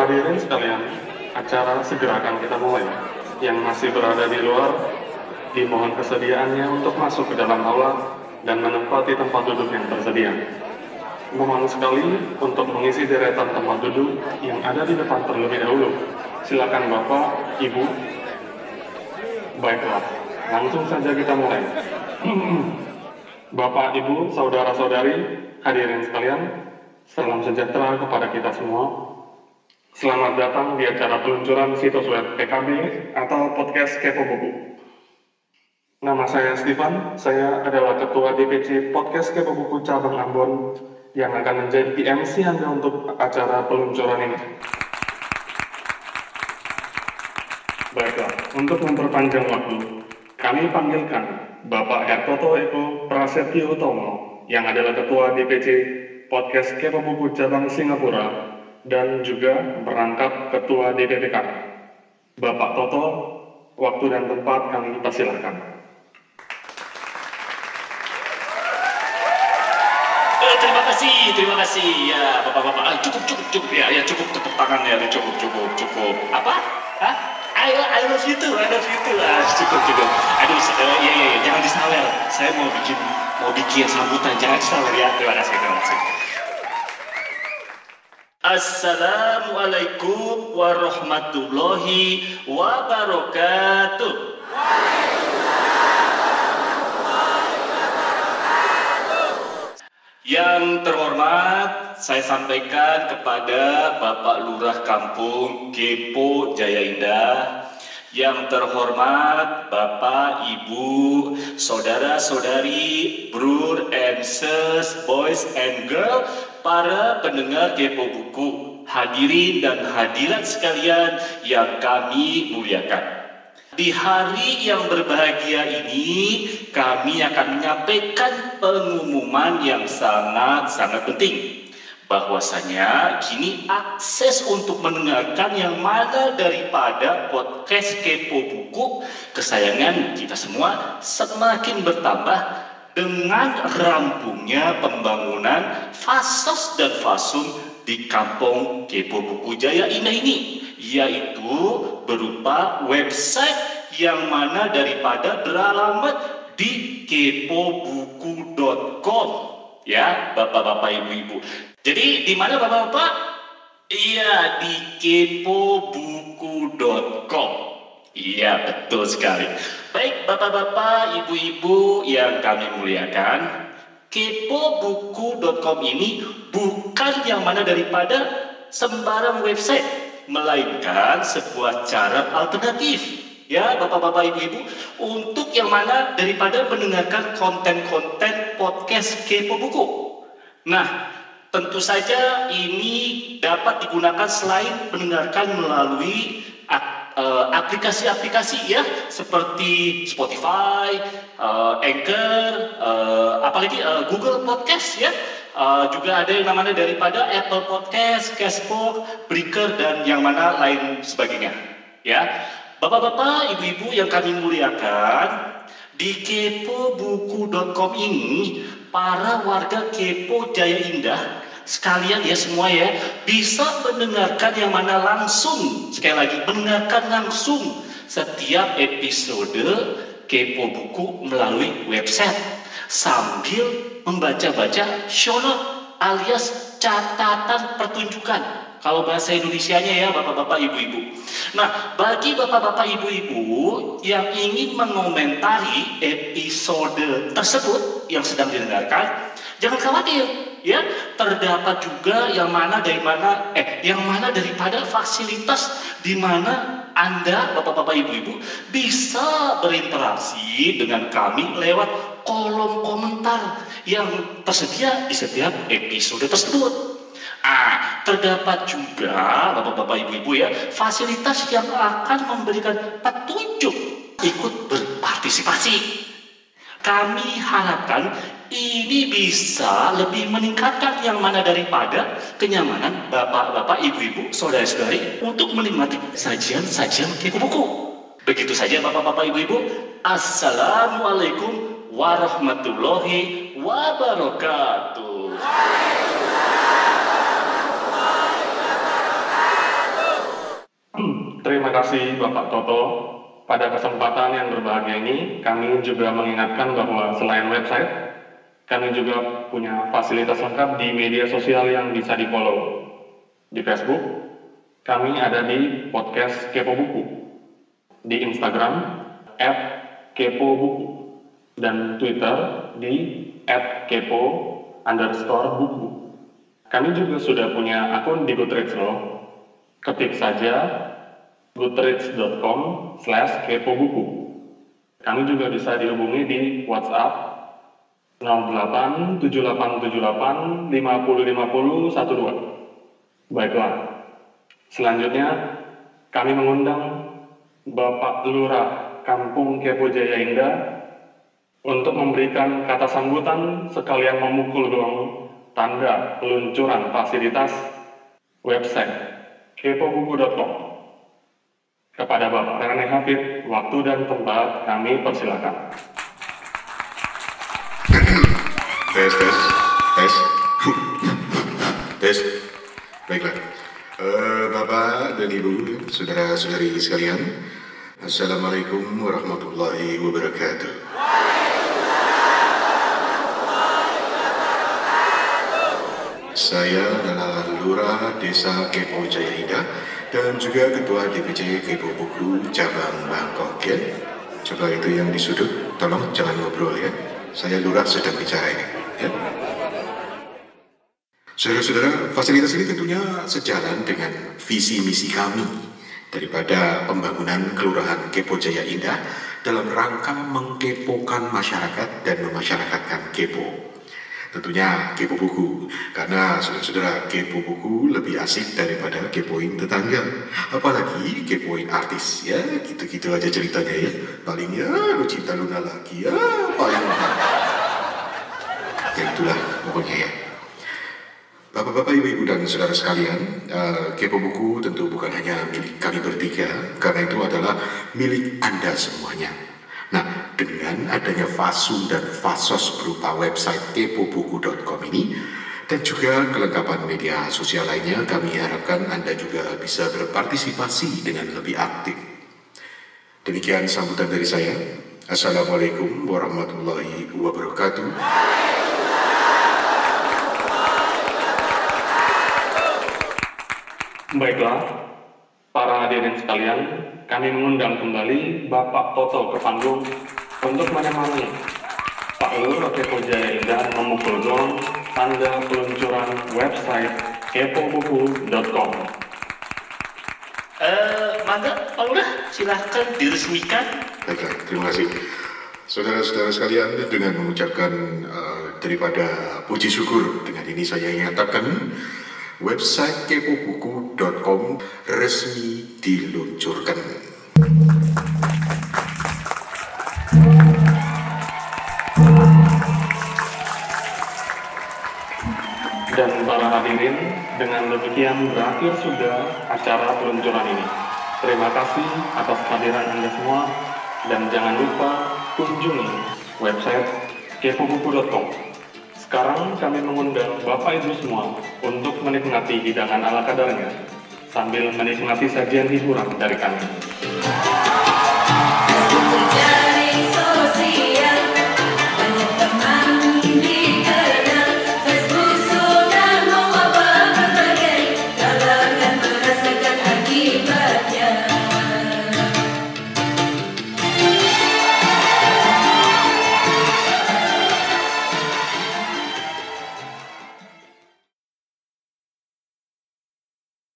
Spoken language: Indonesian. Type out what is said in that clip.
hadirin sekalian, acara segera akan kita mulai. Yang masih berada di luar, dimohon kesediaannya untuk masuk ke dalam aula dan menempati tempat duduk yang tersedia. Mohon sekali untuk mengisi deretan tempat duduk yang ada di depan terlebih dahulu. Silakan Bapak, Ibu. Baiklah, langsung saja kita mulai. Bapak, Ibu, saudara-saudari, hadirin sekalian, salam sejahtera kepada kita semua. Selamat datang di acara peluncuran situs web PKB atau podcast Kepo Buku. Nama saya Stefan, saya adalah Ketua DPC Podcast Kepo Buku Cabang Ambon yang akan menjadi MC Anda untuk acara peluncuran ini. Baiklah, untuk memperpanjang waktu, kami panggilkan Bapak Hertoto Eko Prasetyo Utomo yang adalah Ketua DPC Podcast Kepo Buku Cabang Singapura dan juga merangkap Ketua DPPK. Bapak Toto, waktu dan tempat kami persilahkan. Eh, terima kasih, terima kasih ya bapak-bapak. Ah, cukup, cukup, cukup ya, ya cukup tepuk tangan ya, cukup, cukup, cukup. Apa? Hah? I, I love you too, I love you too. Ah, cukup, cukup. Aduh, uh, iya, iya, jangan disawer. Saya mau bikin, mau bikin sambutan, jangan disawer ya. Terima kasih, terima kasih. Assalamualaikum warahmatullahi wabarakatuh. Yang terhormat, saya sampaikan kepada Bapak Lurah Kampung Kepo Jaya Indah. Yang terhormat Bapak, Ibu, saudara-saudari, brur and sis, boys and girl, para pendengar Kepo Buku, hadirin dan hadirat sekalian yang kami muliakan. Di hari yang berbahagia ini, kami akan menyampaikan pengumuman yang sangat-sangat penting. Bahwasanya kini akses untuk mendengarkan yang mana daripada podcast Kepo Buku kesayangan kita semua semakin bertambah dengan rampungnya pembangunan fasos dan fasum di kampung Kepo Buku Jaya Indah ini yaitu berupa website yang mana daripada beralamat di kepobuku.com ya Bapak-bapak Ibu-ibu. Jadi di mana Bapak-bapak? Iya di kepobuku.com. Iya betul sekali. Baik Bapak-bapak, Ibu-ibu yang kami muliakan, kepobuku.com ini bukan yang mana daripada sembarang website, melainkan sebuah cara alternatif ya Bapak-bapak Ibu-ibu untuk yang mana daripada mendengarkan konten-konten podcast Kepo Buku. Nah, tentu saja ini dapat digunakan selain mendengarkan melalui aplikasi-aplikasi ya seperti Spotify, uh, Anchor, uh, apalagi uh, Google Podcast ya. Uh, juga ada yang namanya daripada Apple Podcast, Cashbox, Breaker dan yang mana lain sebagainya. Ya, bapak-bapak, ibu-ibu yang kami muliakan, di kepobuku.com ini para warga Kepo Jaya Indah sekalian ya semua ya bisa mendengarkan yang mana langsung. Sekali lagi mendengarkan langsung setiap episode kepo buku melalui website. Sambil membaca-baca show note alias catatan pertunjukan. Kalau bahasa Indonesianya ya bapak-bapak ibu-ibu. Nah bagi bapak-bapak ibu-ibu yang ingin mengomentari episode tersebut yang sedang didengarkan, jangan khawatir ya terdapat juga yang mana dari mana eh yang mana daripada fasilitas di mana anda bapak-bapak ibu-ibu bisa berinteraksi dengan kami lewat kolom komentar yang tersedia di setiap episode tersebut. Ah, terdapat juga bapak-bapak ibu-ibu ya fasilitas yang akan memberikan petunjuk ikut berpartisipasi. Kami harapkan ini bisa lebih meningkatkan yang mana daripada kenyamanan bapak-bapak, ibu-ibu, saudara-saudari untuk menikmati sajian-sajian kepo buku. Begitu saja bapak-bapak, ibu-ibu. Assalamualaikum warahmatullahi wabarakatuh. Terima kasih Bapak Toto. Pada kesempatan yang berbahagia ini, kami juga mengingatkan bahwa selain website, kami juga punya fasilitas lengkap di media sosial yang bisa di-follow. Di Facebook, kami ada di podcast Kepo Buku. Di Instagram, at Kepo Buku. Dan Twitter di at Kepo underscore buku. Kami juga sudah punya akun di Goodreads loh. Ketik saja goodreads.com slash kepo buku. Kami juga bisa dihubungi di WhatsApp 087878 505012. Baiklah, selanjutnya kami mengundang Bapak Lurah Kampung Kepo Jaya Indah untuk memberikan kata sambutan sekalian memukul gong tanda peluncuran fasilitas website kepobuku.com. Kepada Bapak Rene Hafid, waktu dan tempat kami persilakan. Tes tes tes. Tes. Baiklah. Eh, bapak dan ibu saudara-saudari sekalian assalamualaikum warahmatullahi wabarakatuh. Saya adalah lurah desa Kepo Jaya Indah dan juga ketua DPC Kepo Buku cabang Bangkok ya. Coba itu yang di sudut tolong jangan ngobrol ya saya lurah sedang bicara ini ya Saudara-saudara, fasilitas ini tentunya sejalan dengan visi misi kami daripada pembangunan Kelurahan Kepo Jaya Indah dalam rangka mengkepokan masyarakat dan memasyarakatkan kepo. Tentunya kepo buku, karena saudara-saudara kepo buku lebih asik daripada kepoin tetangga. Apalagi kepoin artis, ya gitu-gitu aja ceritanya ya. Paling ya lu cinta Luna lagi ya, paling ya itulah pokoknya ya. Bapak-bapak, ibu-ibu dan saudara sekalian, eh, Kepo Buku tentu bukan hanya milik kami bertiga, karena itu adalah milik Anda semuanya. Nah, dengan adanya Fasum dan Fasos berupa website kepobuku.com ini, dan juga kelengkapan media sosial lainnya, kami harapkan Anda juga bisa berpartisipasi dengan lebih aktif. Demikian sambutan dari saya. Assalamualaikum warahmatullahi wabarakatuh. Baiklah, para hadirin sekalian, kami mengundang kembali Bapak Toto ke panggung untuk menemani Pak Lur Kepo Jaya Indah memukul gong tanda peluncuran website kepobuku.com. Eh, mangga, Pak Lurah, silahkan diresmikan. Baiklah, terima kasih. Saudara-saudara sekalian, dengan mengucapkan eh, daripada puji syukur, dengan ini saya nyatakan website kepobuku.com resmi diluncurkan. Hadirin, dengan demikian berakhir sudah acara peluncuran ini. Terima kasih atas kehadiran Anda semua, dan jangan lupa kunjungi website kepobuku.com. Sekarang kami mengundang Bapak Ibu semua untuk menikmati hidangan ala kadarnya, sambil menikmati sajian hiburan dari kami.